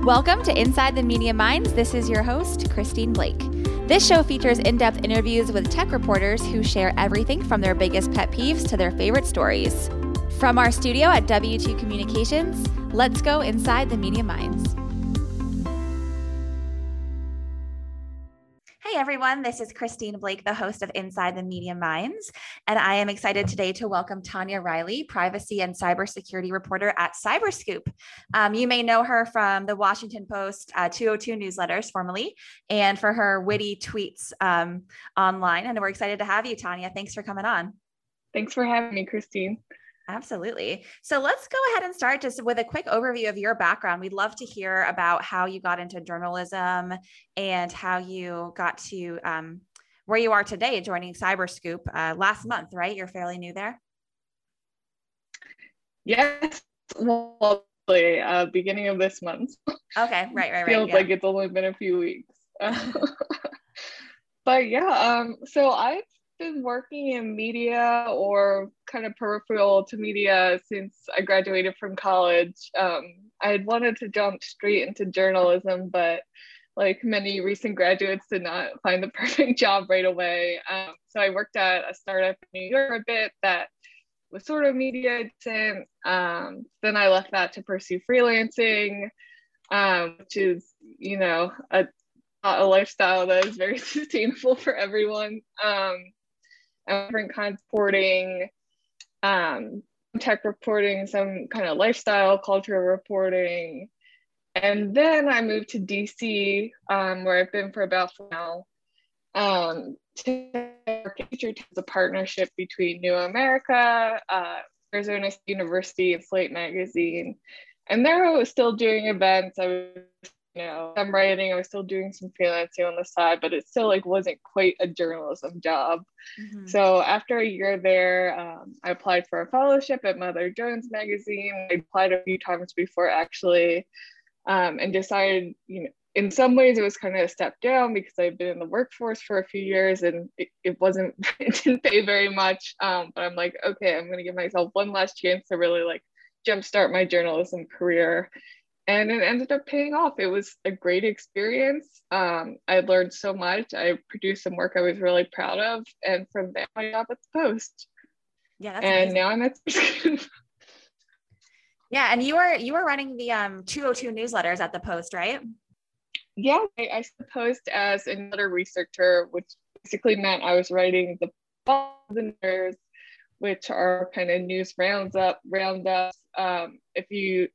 Welcome to Inside the Media Minds. This is your host, Christine Blake. This show features in depth interviews with tech reporters who share everything from their biggest pet peeves to their favorite stories. From our studio at W2 Communications, let's go inside the media minds. Everyone, this is Christine Blake, the host of Inside the Media Minds, and I am excited today to welcome Tonya Riley, privacy and cybersecurity reporter at Cyberscoop. Um, you may know her from the Washington Post uh, 202 newsletters, formerly, and for her witty tweets um, online. And we're excited to have you, Tonya. Thanks for coming on. Thanks for having me, Christine. Absolutely. So let's go ahead and start just with a quick overview of your background. We'd love to hear about how you got into journalism and how you got to um, where you are today, joining Cyberscoop uh, last month, right? You're fairly new there. Yes. Well, uh, beginning of this month. Okay. Right. Right. Right. Feels yeah. like it's only been a few weeks. but yeah. Um. So I've been working in media or kind of peripheral to media since I graduated from college. Um, I had wanted to jump straight into journalism, but like many recent graduates, did not find the perfect job right away. Um, so I worked at a startup in New York a bit that was sort of media adjacent. Um, then I left that to pursue freelancing, um, which is, you know, a, a lifestyle that is very sustainable for everyone. Um, different kinds of reporting, um, tech reporting, some kind of lifestyle, culture reporting. And then I moved to DC, um, where I've been for about now. Um, to featured as a partnership between New America, uh, Arizona State University, and Slate Magazine. And there I was still doing events. I was know, I'm writing, I was still doing some freelancing on the side, but it still like wasn't quite a journalism job. Mm-hmm. So after a year there, um, I applied for a fellowship at Mother Jones magazine. I applied a few times before actually, um, and decided, you know, in some ways it was kind of a step down because I've been in the workforce for a few years and it, it wasn't, it didn't pay very much. Um, but I'm like, okay, I'm going to give myself one last chance to really like jumpstart my journalism career and it ended up paying off. It was a great experience. Um, I learned so much. I produced some work I was really proud of, and from there, I got at the Post. Yeah, and amazing. now I'm at. yeah, and you were you were running the um 202 newsletters at the Post, right? Yeah, I, I suppose as another researcher, which basically meant I was writing the news, which are kind of news roundup roundups. Um, if you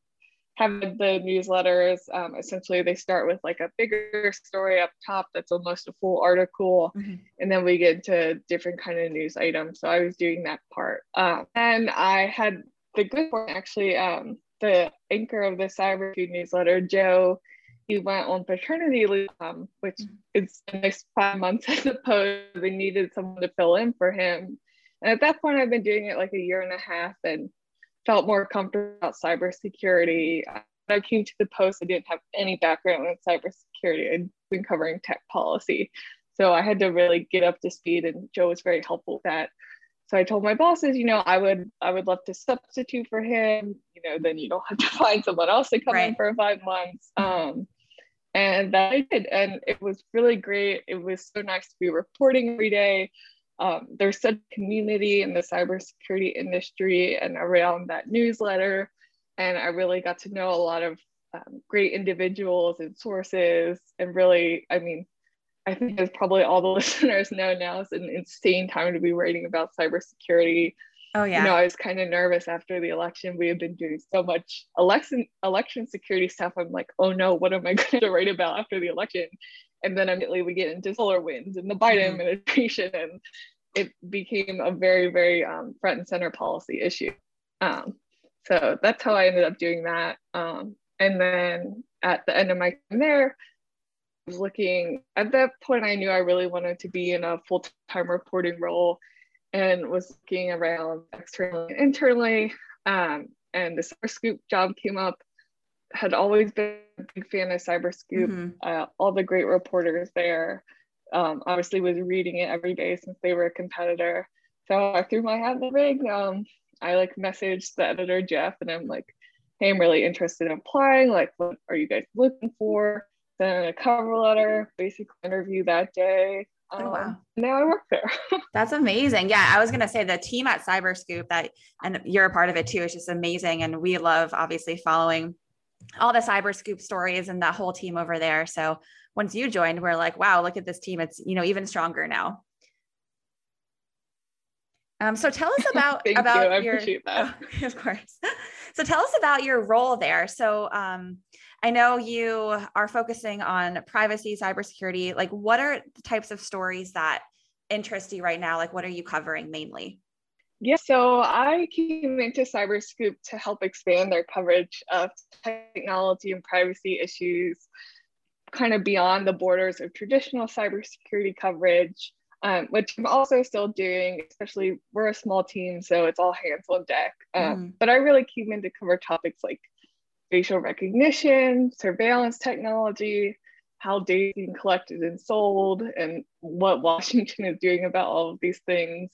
have the newsletters. Um, essentially, they start with like a bigger story up top that's almost a full article, mm-hmm. and then we get to different kind of news items. So I was doing that part, um, and I had the good one actually. Um, the anchor of the Cyberscoop newsletter, Joe, he went on paternity leave, um, which mm-hmm. is the next five months, I suppose. They needed someone to fill in for him. And at that point, I've been doing it like a year and a half, and felt more comfortable about cybersecurity. When I came to the post, I didn't have any background in cybersecurity. I'd been covering tech policy. So I had to really get up to speed and Joe was very helpful with that. So I told my bosses, you know, I would I would love to substitute for him. You know, then you don't have to find someone else to come right. in for five months. Um, and that I did, and it was really great. It was so nice to be reporting every day um, there's such community in the cybersecurity industry and around that newsletter. And I really got to know a lot of um, great individuals and sources. And really, I mean, I think as probably all the listeners know now, it's an insane time to be writing about cybersecurity. Oh yeah. You know, I was kind of nervous after the election. We had been doing so much election election security stuff. I'm like, oh no, what am I going to write about after the election? And then immediately we get into SolarWinds and the Biden mm-hmm. administration, and it became a very, very um, front and center policy issue. Um, so that's how I ended up doing that. Um, and then at the end of my time there, I was looking at that point, I knew I really wanted to be in a full time reporting role and was looking around externally and internally. Um, and the Cyberscoop job came up had always been a big fan of Cyberscoop, mm-hmm. uh, all the great reporters there. Um, obviously, was reading it every day since they were a competitor. So I threw my hat in the ring. Um, I like messaged the editor Jeff, and I'm like, hey, I'm really interested in applying. Like, what are you guys looking for? Then a cover letter, basic interview that day. Um, oh, wow. Now I work there. That's amazing. Yeah, I was going to say the team at Cyberscoop that, and you're a part of it too, is just amazing. And we love obviously following all the Cyberscoop stories and that whole team over there. So once you joined, we're like, wow, look at this team. It's, you know, even stronger now. Um, so tell us about about you. your oh, of course. So tell us about your role there. So um, I know you are focusing on privacy, cybersecurity. Like, what are the types of stories that interest you right now? Like, what are you covering mainly? Yeah, so I came into Cyberscoop to help expand their coverage of technology and privacy issues, kind of beyond the borders of traditional cybersecurity coverage um, which I'm also still doing, especially we're a small team, so it's all hands on deck. Um, mm. But I really came in to cover topics like facial recognition, surveillance technology, how data is being collected and sold, and what Washington is doing about all of these things.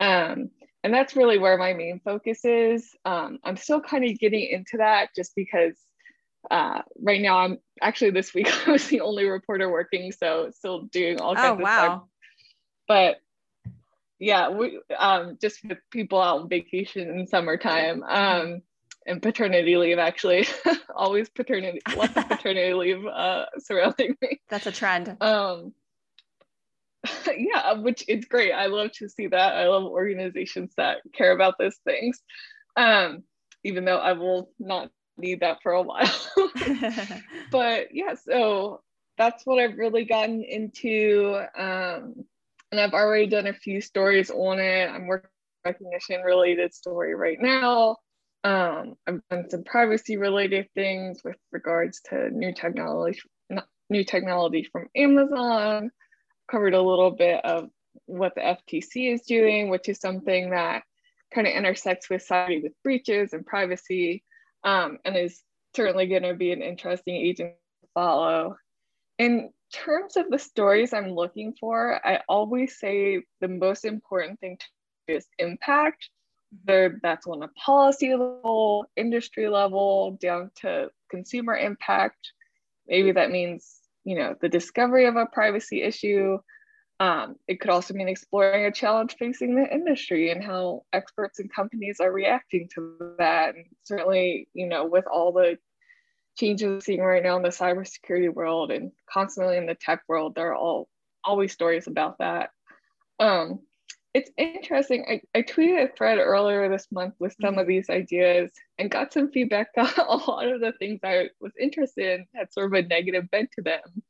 Um, and that's really where my main focus is. Um, I'm still kind of getting into that just because uh, right now I'm actually this week I was the only reporter working, so still doing all kinds oh, wow. of stuff but yeah, we um, just with people out on vacation in summertime um, and paternity leave, actually, always paternity, lots of paternity leave uh, surrounding me. That's a trend. Um, yeah, which is great. I love to see that. I love organizations that care about those things. Um, even though I will not need that for a while. but yeah, so that's what I've really gotten into. Um, and I've already done a few stories on it. I'm working recognition related story right now. Um, I've done some privacy related things with regards to new technology, new technology from Amazon. Covered a little bit of what the FTC is doing, which is something that kind of intersects with society with breaches and privacy, um, and is certainly going to be an interesting agent to follow. In terms of the stories I'm looking for, I always say the most important thing is impact. Whether that's on a policy level, industry level, down to consumer impact. Maybe that means, you know, the discovery of a privacy issue. Um, it could also mean exploring a challenge facing the industry and how experts and companies are reacting to that. And certainly, you know, with all the changes seeing right now in the cybersecurity world and constantly in the tech world, there are all always stories about that. Um, it's interesting. I, I tweeted a thread earlier this month with some mm-hmm. of these ideas and got some feedback that a lot of the things I was interested in had sort of a negative bent to them.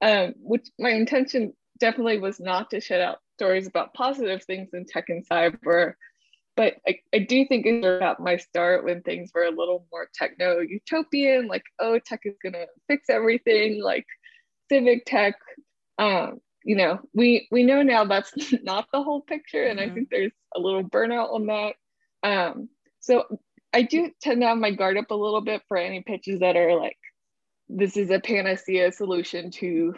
Um, which my intention definitely was not to shut out stories about positive things in tech and cyber, but I, I do think it about my start when things were a little more techno utopian, like, oh, tech is gonna fix everything, like civic tech. Um, you know, we we know now that's not the whole picture, and mm-hmm. I think there's a little burnout on that. Um, so I do tend to have my guard up a little bit for any pitches that are like, this is a panacea solution to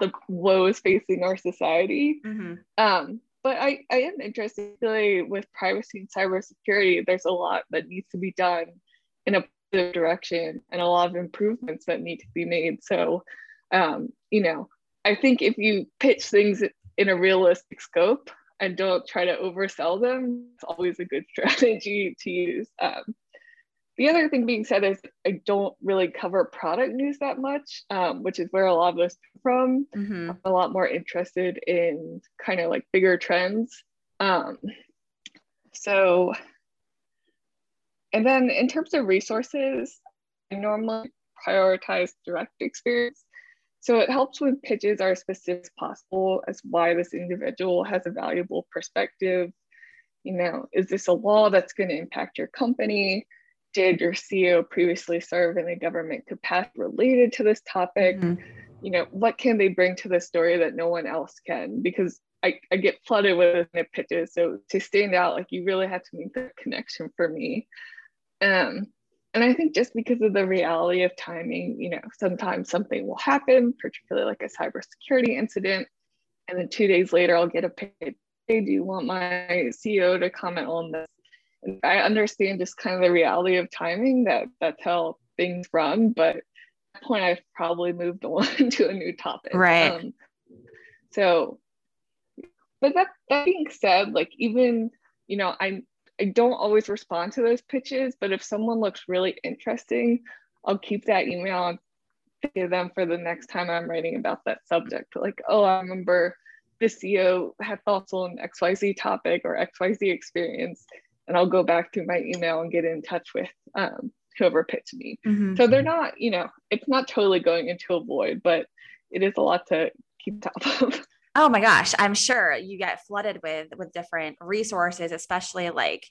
the woes facing our society. Mm-hmm. Um, but I, I am interested really with privacy and cybersecurity. There's a lot that needs to be done in a direction and a lot of improvements that need to be made. So, um, you know, I think if you pitch things in a realistic scope and don't try to oversell them, it's always a good strategy to use. Um, the other thing being said is I don't really cover product news that much, um, which is where a lot of us come from. Mm-hmm. I'm a lot more interested in kind of like bigger trends. Um, so, and then in terms of resources, I normally prioritize direct experience. So it helps when pitches are as specific as possible as why this individual has a valuable perspective. You know, is this a law that's going to impact your company? did your CEO previously serve in a government capacity related to this topic? Mm-hmm. You know, what can they bring to the story that no one else can? Because I, I get flooded with pitches. So to stand out, like you really have to make that connection for me. Um, and I think just because of the reality of timing, you know, sometimes something will happen, particularly like a cybersecurity incident. And then two days later, I'll get a pitch. Hey, do you want my CEO to comment on this? I understand just kind of the reality of timing that that's how things run, but at that point I've probably moved on to a new topic. Right. Um, so, but that, that being said, like even, you know, I, I don't always respond to those pitches, but if someone looks really interesting, I'll keep that email and give them for the next time I'm writing about that subject. Like, oh, I remember the CEO had thoughts on XYZ topic or XYZ experience and I'll go back through my email and get in touch with um, whoever pitched me. Mm-hmm. So they're not, you know, it's not totally going into a void, but it is a lot to keep top of. Oh my gosh, I'm sure you get flooded with with different resources, especially like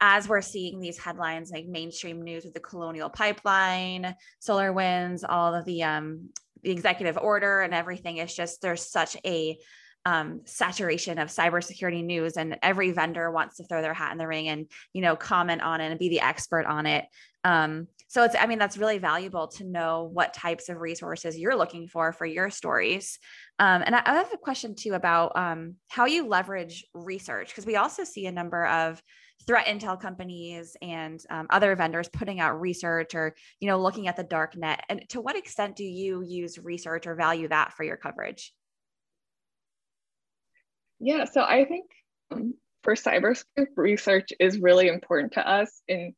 as we're seeing these headlines like mainstream news with the colonial pipeline, SolarWinds all of the um the executive order and everything. It's just there's such a um, saturation of cybersecurity news and every vendor wants to throw their hat in the ring and you know comment on it and be the expert on it um, so it's i mean that's really valuable to know what types of resources you're looking for for your stories um, and I, I, have a question too about um, how you leverage research because we also see a number of threat intel companies and um, other vendors putting out research or you know looking at the dark net and to what extent do you use research or value that for your coverage yeah, so I think um, for cybersecurity research is really important to us. And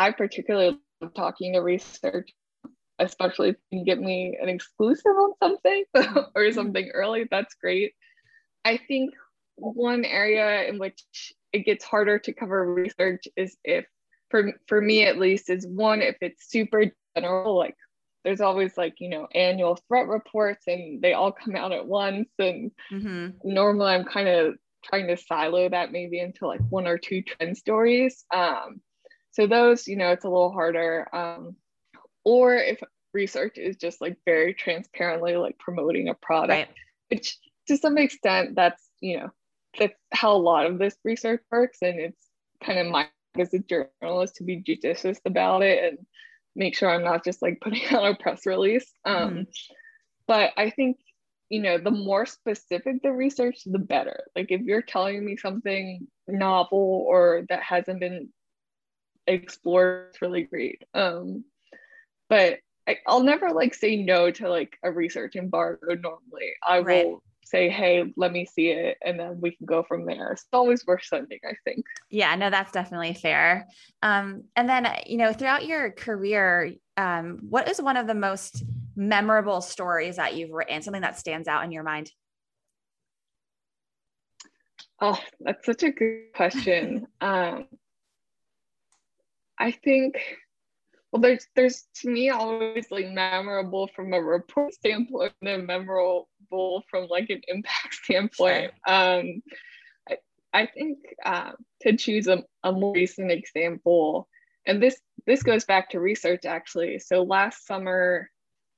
I particularly love talking to research, especially if you can get me an exclusive on something or mm-hmm. something early, that's great. I think one area in which it gets harder to cover research is if, for, for me at least, is one, if it's super general, like there's always like you know annual threat reports and they all come out at once and mm-hmm. normally i'm kind of trying to silo that maybe into like one or two trend stories um, so those you know it's a little harder um, or if research is just like very transparently like promoting a product right. which to some extent that's you know that's how a lot of this research works and it's kind of my as a journalist to be judicious about it and make sure I'm not just like putting out a press release. Um, mm-hmm. But I think, you know, the more specific the research, the better. Like if you're telling me something novel or that hasn't been explored, it's really great. Um, but I, will never like say no to like a research embargo normally. I right. will say, hey, let me see it, and then we can go from there. It's always worth sending, I think. Yeah, no, that's definitely fair. Um, and then, you know, throughout your career, um, what is one of the most memorable stories that you've written, something that stands out in your mind? Oh, that's such a good question. um, I think well there's there's to me always like memorable from a report standpoint and memorable from like an impact standpoint. Um I, I think uh, to choose a, a more recent example and this this goes back to research actually. So last summer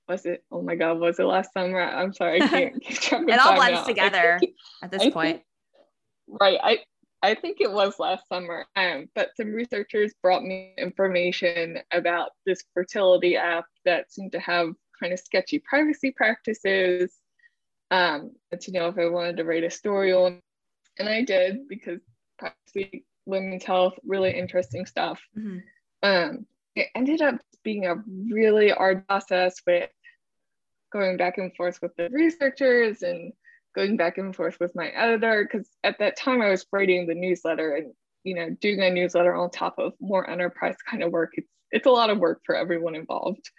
was it oh my god was it last summer? I'm sorry i can't keep it all blends now. together think, at this I point. think, right i I think it was last summer, um, but some researchers brought me information about this fertility app that seemed to have kind of sketchy privacy practices. Um, to know if I wanted to write a story on, and I did because privacy, women's health, really interesting stuff. Mm-hmm. Um, it ended up being a really hard process with going back and forth with the researchers and going back and forth with my editor because at that time I was writing the newsletter and you know doing a newsletter on top of more enterprise kind of work. It's it's a lot of work for everyone involved.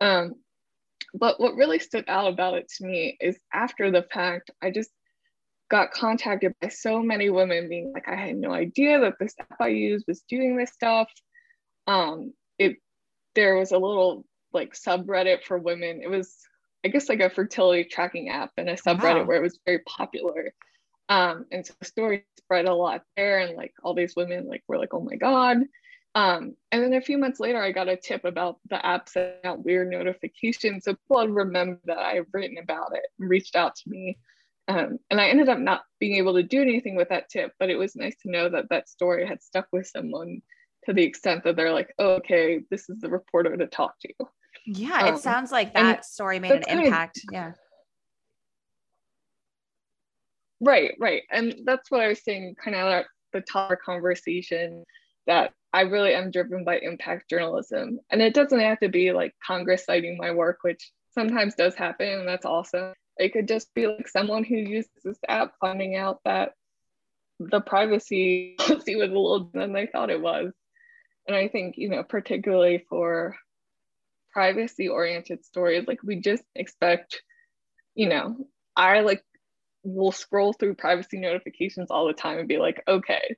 Um, but what really stood out about it to me is after the fact, I just got contacted by so many women being like, I had no idea that this app I used was doing this stuff. Um, it there was a little like subreddit for women. It was I guess like a fertility tracking app and a subreddit wow. where it was very popular. Um, and so the story spread a lot there, and like all these women like were like, oh my god. Um, and then a few months later, I got a tip about the app sending out weird notifications. So people had remembered that I had written about it and reached out to me. Um, and I ended up not being able to do anything with that tip, but it was nice to know that that story had stuck with someone to the extent that they're like, oh, okay, this is the reporter to talk to. Yeah, um, it sounds like that story made an impact. Of, yeah. Right, right. And that's what I was saying kind of at the top of conversation that I really am driven by impact journalism. And it doesn't have to be like Congress citing my work, which sometimes does happen, and that's awesome. It could just be like someone who uses this app finding out that the privacy policy was a little than they thought it was. And I think, you know, particularly for privacy oriented stories, like we just expect, you know, I like will scroll through privacy notifications all the time and be like, okay,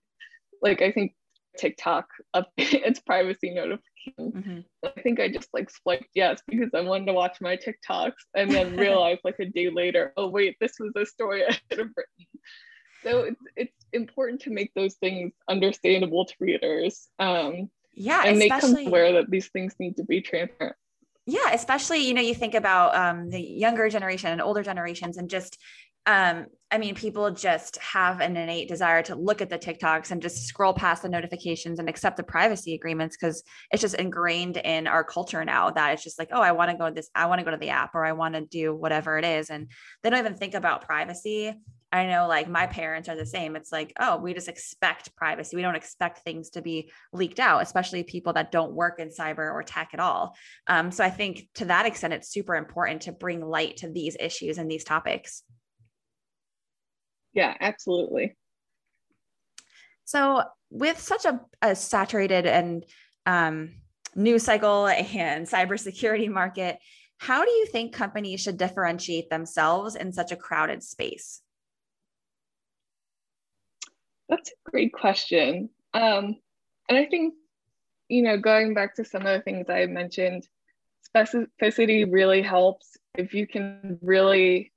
like I think TikTok up its privacy notification. Mm-hmm. I think I just like swiped yes because I wanted to watch my TikToks and then realized like a day later, oh wait, this was a story I should have written. So it's it's important to make those things understandable to readers. Um, yeah, and make them aware that these things need to be transparent. Yeah, especially you know you think about um, the younger generation and older generations, and just um, I mean, people just have an innate desire to look at the TikToks and just scroll past the notifications and accept the privacy agreements because it's just ingrained in our culture now that it's just like, oh, I want to go this, I want to go to the app or I want to do whatever it is. And they don't even think about privacy. I know like my parents are the same. It's like, oh, we just expect privacy. We don't expect things to be leaked out, especially people that don't work in cyber or tech at all. Um, so I think to that extent, it's super important to bring light to these issues and these topics. Yeah, absolutely. So, with such a, a saturated and um, news cycle and cybersecurity market, how do you think companies should differentiate themselves in such a crowded space? That's a great question. Um, and I think, you know, going back to some of the things I mentioned, specificity really helps if you can really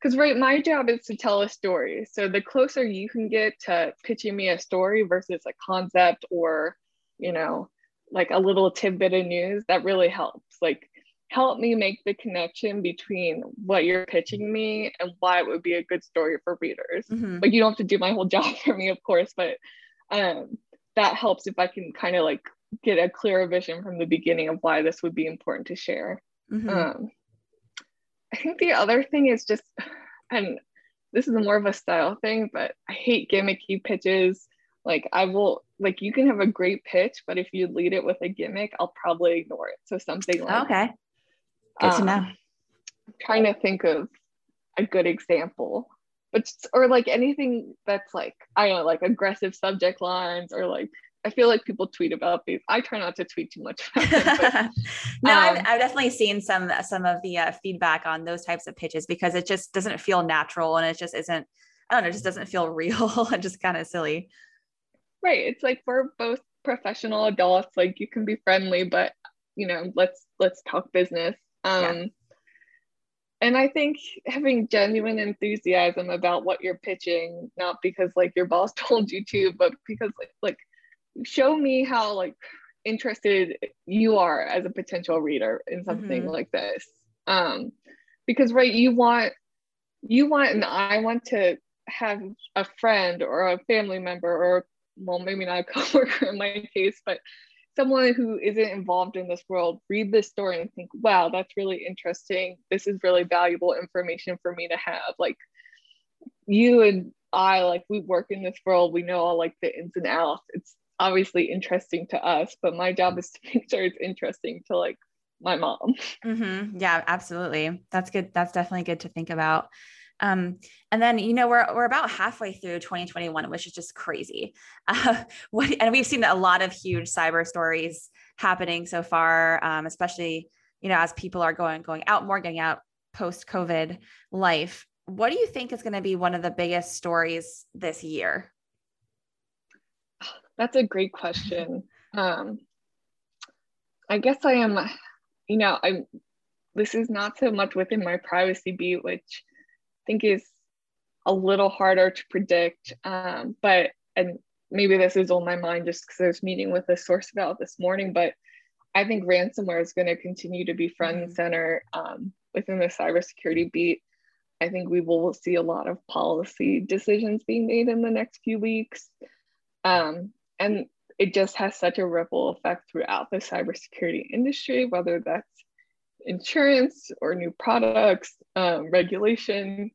because right my job is to tell a story so the closer you can get to pitching me a story versus a concept or you know like a little tidbit of news that really helps like help me make the connection between what you're pitching me and why it would be a good story for readers mm-hmm. like you don't have to do my whole job for me of course but um, that helps if i can kind of like get a clearer vision from the beginning of why this would be important to share mm-hmm. um, I think the other thing is just, and this is more of a style thing, but I hate gimmicky pitches. Like I will, like you can have a great pitch, but if you lead it with a gimmick, I'll probably ignore it. So something like okay, good um, to know. I'm trying to think of a good example, but or like anything that's like I don't know, like aggressive subject lines or like I feel like people tweet about these. I try not to tweet too much. Them, but, no, um, I've, I've, definitely seen some some of the uh, feedback on those types of pitches because it just doesn't feel natural and it just isn't. I don't know. It just doesn't feel real and just kind of silly. Right. It's like for both professional adults, like you can be friendly, but you know, let's let's talk business. Um, yeah. And I think having genuine enthusiasm about what you're pitching, not because like your boss told you to, but because like like show me how like interested you are as a potential reader in something mm-hmm. like this um because right you want you want and i want to have a friend or a family member or well maybe not a coworker in my case but someone who isn't involved in this world read this story and think wow that's really interesting this is really valuable information for me to have like you and i like we work in this world we know all like the ins and outs it's obviously interesting to us, but my job is to make sure it's interesting to like my mom. Mm-hmm. Yeah, absolutely. That's good. That's definitely good to think about. Um, and then, you know, we're, we're about halfway through 2021, which is just crazy. Uh, what, and we've seen a lot of huge cyber stories happening so far, um, especially, you know, as people are going, going out more, getting out post COVID life. What do you think is going to be one of the biggest stories this year? That's a great question. Um, I guess I am, you know, I'm. This is not so much within my privacy beat, which think is a little harder to predict. Um, but and maybe this is on my mind just because I was meeting with a source about this morning. But I think ransomware is going to continue to be front and mm-hmm. center um, within the cybersecurity beat. I think we will see a lot of policy decisions being made in the next few weeks. Um, and it just has such a ripple effect throughout the cybersecurity industry, whether that's insurance or new products, um, regulation.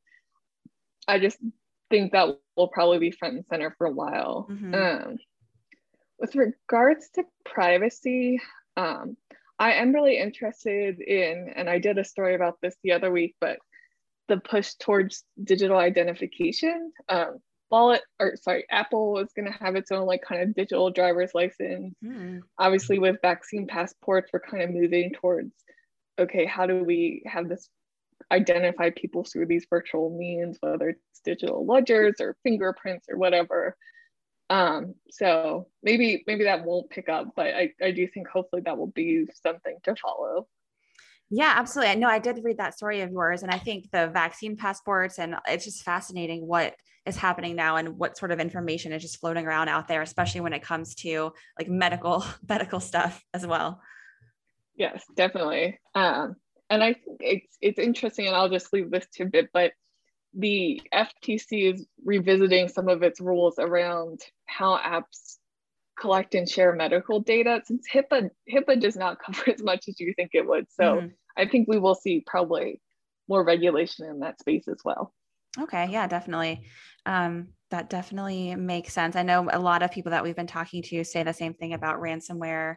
I just think that will probably be front and center for a while. Mm-hmm. Um, with regards to privacy, um, I am really interested in, and I did a story about this the other week, but the push towards digital identification. Um, Wallet, or sorry, Apple is going to have its own like kind of digital driver's license. Mm. Obviously, with vaccine passports, we're kind of moving towards okay, how do we have this identify people through these virtual means, whether it's digital ledgers or fingerprints or whatever. Um, so maybe maybe that won't pick up, but I, I do think hopefully that will be something to follow. Yeah, absolutely. I know I did read that story of yours, and I think the vaccine passports, and it's just fascinating what is happening now and what sort of information is just floating around out there, especially when it comes to like medical medical stuff as well. Yes, definitely. Um, and I think it's it's interesting, and I'll just leave this tidbit, but the FTC is revisiting some of its rules around how apps collect and share medical data since HIPAA HIPAA does not cover as much as you think it would. So mm-hmm. I think we will see probably more regulation in that space as well. Okay, yeah, definitely. Um, that definitely makes sense. I know a lot of people that we've been talking to say the same thing about ransomware.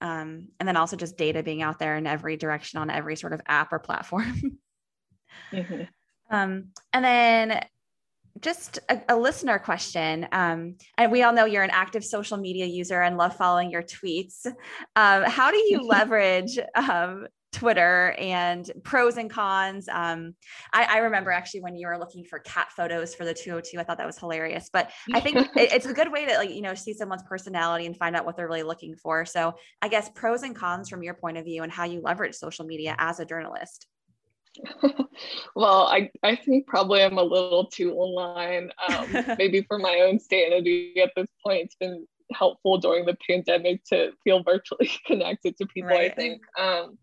Um, and then also just data being out there in every direction on every sort of app or platform. mm-hmm. um, and then just a, a listener question. Um, and we all know you're an active social media user and love following your tweets. Um, how do you leverage um, Twitter and pros and cons? Um, I, I, remember actually when you were looking for cat photos for the 202, I thought that was hilarious. But I think it, it's a good way to like you know see someone's personality and find out what they're really looking for. So I guess pros and cons from your point of view and how you leverage social media as a journalist. well, I, I think probably I'm a little too online. Um, maybe for my own sanity at this point, it's been helpful during the pandemic to feel virtually connected to people, right. I think. Um,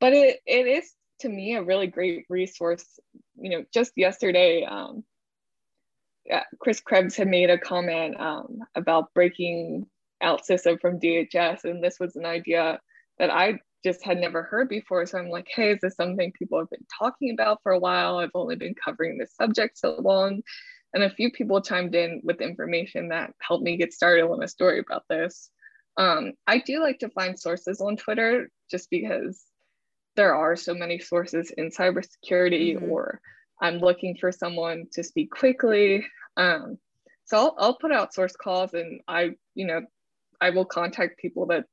but it, it is to me a really great resource. You know, just yesterday, um, Chris Krebs had made a comment um, about breaking out CISA from DHS, and this was an idea that I just had never heard before. So I'm like, hey, is this something people have been talking about for a while? I've only been covering this subject so long. And a few people chimed in with information that helped me get started on a story about this. Um, I do like to find sources on Twitter just because there are so many sources in cybersecurity, mm-hmm. or I'm looking for someone to speak quickly. Um, so I'll, I'll put out source calls and I, you know, I will contact people that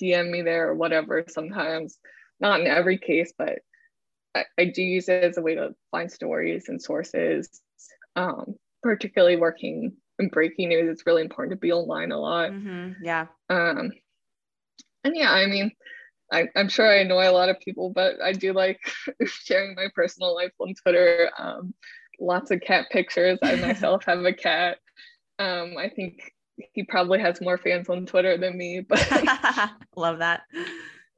DM me there or whatever sometimes. Not in every case, but I, I do use it as a way to find stories and sources. Um, particularly working in breaking news, it's really important to be online a lot. Mm-hmm. Yeah. Um, and yeah, I mean, I, am sure I annoy a lot of people, but I do like sharing my personal life on Twitter. Um, lots of cat pictures. I myself have a cat. Um, I think he probably has more fans on Twitter than me, but love that.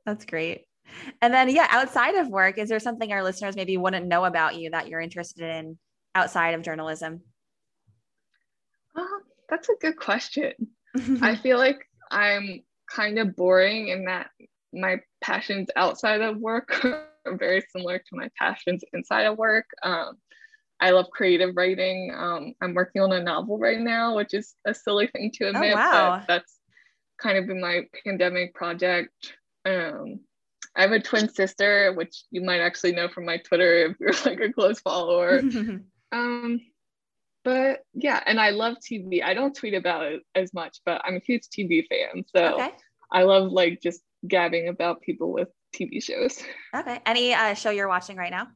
That's great. And then, yeah, outside of work, is there something our listeners maybe wouldn't know about you that you're interested in outside of journalism? Uh, that's a good question. I feel like I'm kind of boring in that my passions outside of work are very similar to my passions inside of work. Um, I love creative writing. Um, I'm working on a novel right now, which is a silly thing to oh, admit, oh, wow. but that's kind of been my pandemic project. Um, I have a twin sister, which you might actually know from my Twitter if you're like a close follower. um, but yeah, and I love TV. I don't tweet about it as much, but I'm a huge TV fan. So okay. I love like just gabbing about people with TV shows. Okay. Any uh, show you're watching right now?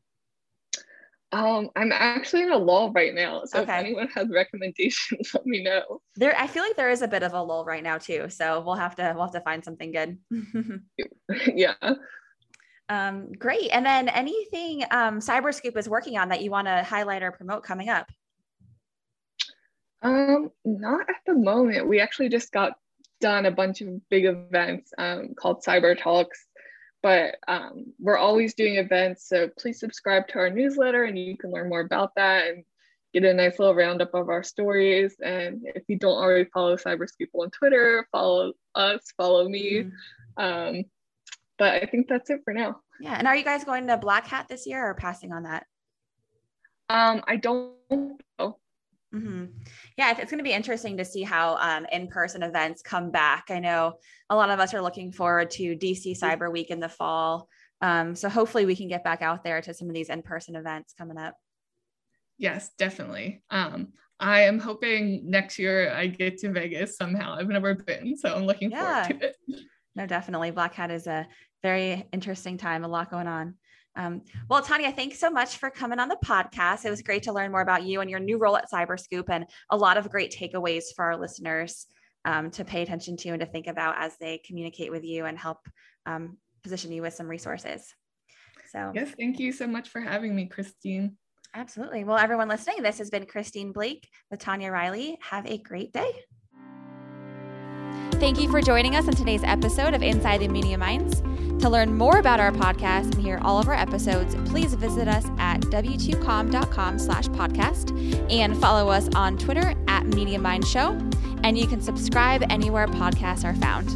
Um, I'm actually in a lull right now. So okay. if anyone has recommendations, let me know. There, I feel like there is a bit of a lull right now too. So we'll have to we'll have to find something good. yeah. Um, great. And then anything um, Cyberscoop is working on that you want to highlight or promote coming up? Um, not at the moment. We actually just got done a bunch of big events um, called Cyber Talks but um, we're always doing events. So please subscribe to our newsletter and you can learn more about that and get a nice little roundup of our stories. And if you don't already follow Cyberscoop on Twitter, follow us, follow me. Mm-hmm. Um, but I think that's it for now. Yeah. And are you guys going to Black Hat this year or passing on that? Um, I don't know. Mm-hmm. Yeah, it's going to be interesting to see how um, in-person events come back. I know a lot of us are looking forward to DC Cyber Week in the fall. Um, so hopefully we can get back out there to some of these in-person events coming up. Yes, definitely. Um, I am hoping next year I get to Vegas somehow. I've never been, so I'm looking yeah. forward to it. No, definitely. Black Hat is a very interesting time, a lot going on. Um, well, Tonya, thanks so much for coming on the podcast. It was great to learn more about you and your new role at Cyberscoop and a lot of great takeaways for our listeners um, to pay attention to and to think about as they communicate with you and help um, position you with some resources. So, yes, thank you so much for having me, Christine. Absolutely. Well, everyone listening, this has been Christine Blake with Tonya Riley. Have a great day. Thank you for joining us on today's episode of Inside the Media Minds. To learn more about our podcast and hear all of our episodes, please visit us at w2com.com slash podcast and follow us on Twitter at Media Mind Show. And you can subscribe anywhere podcasts are found.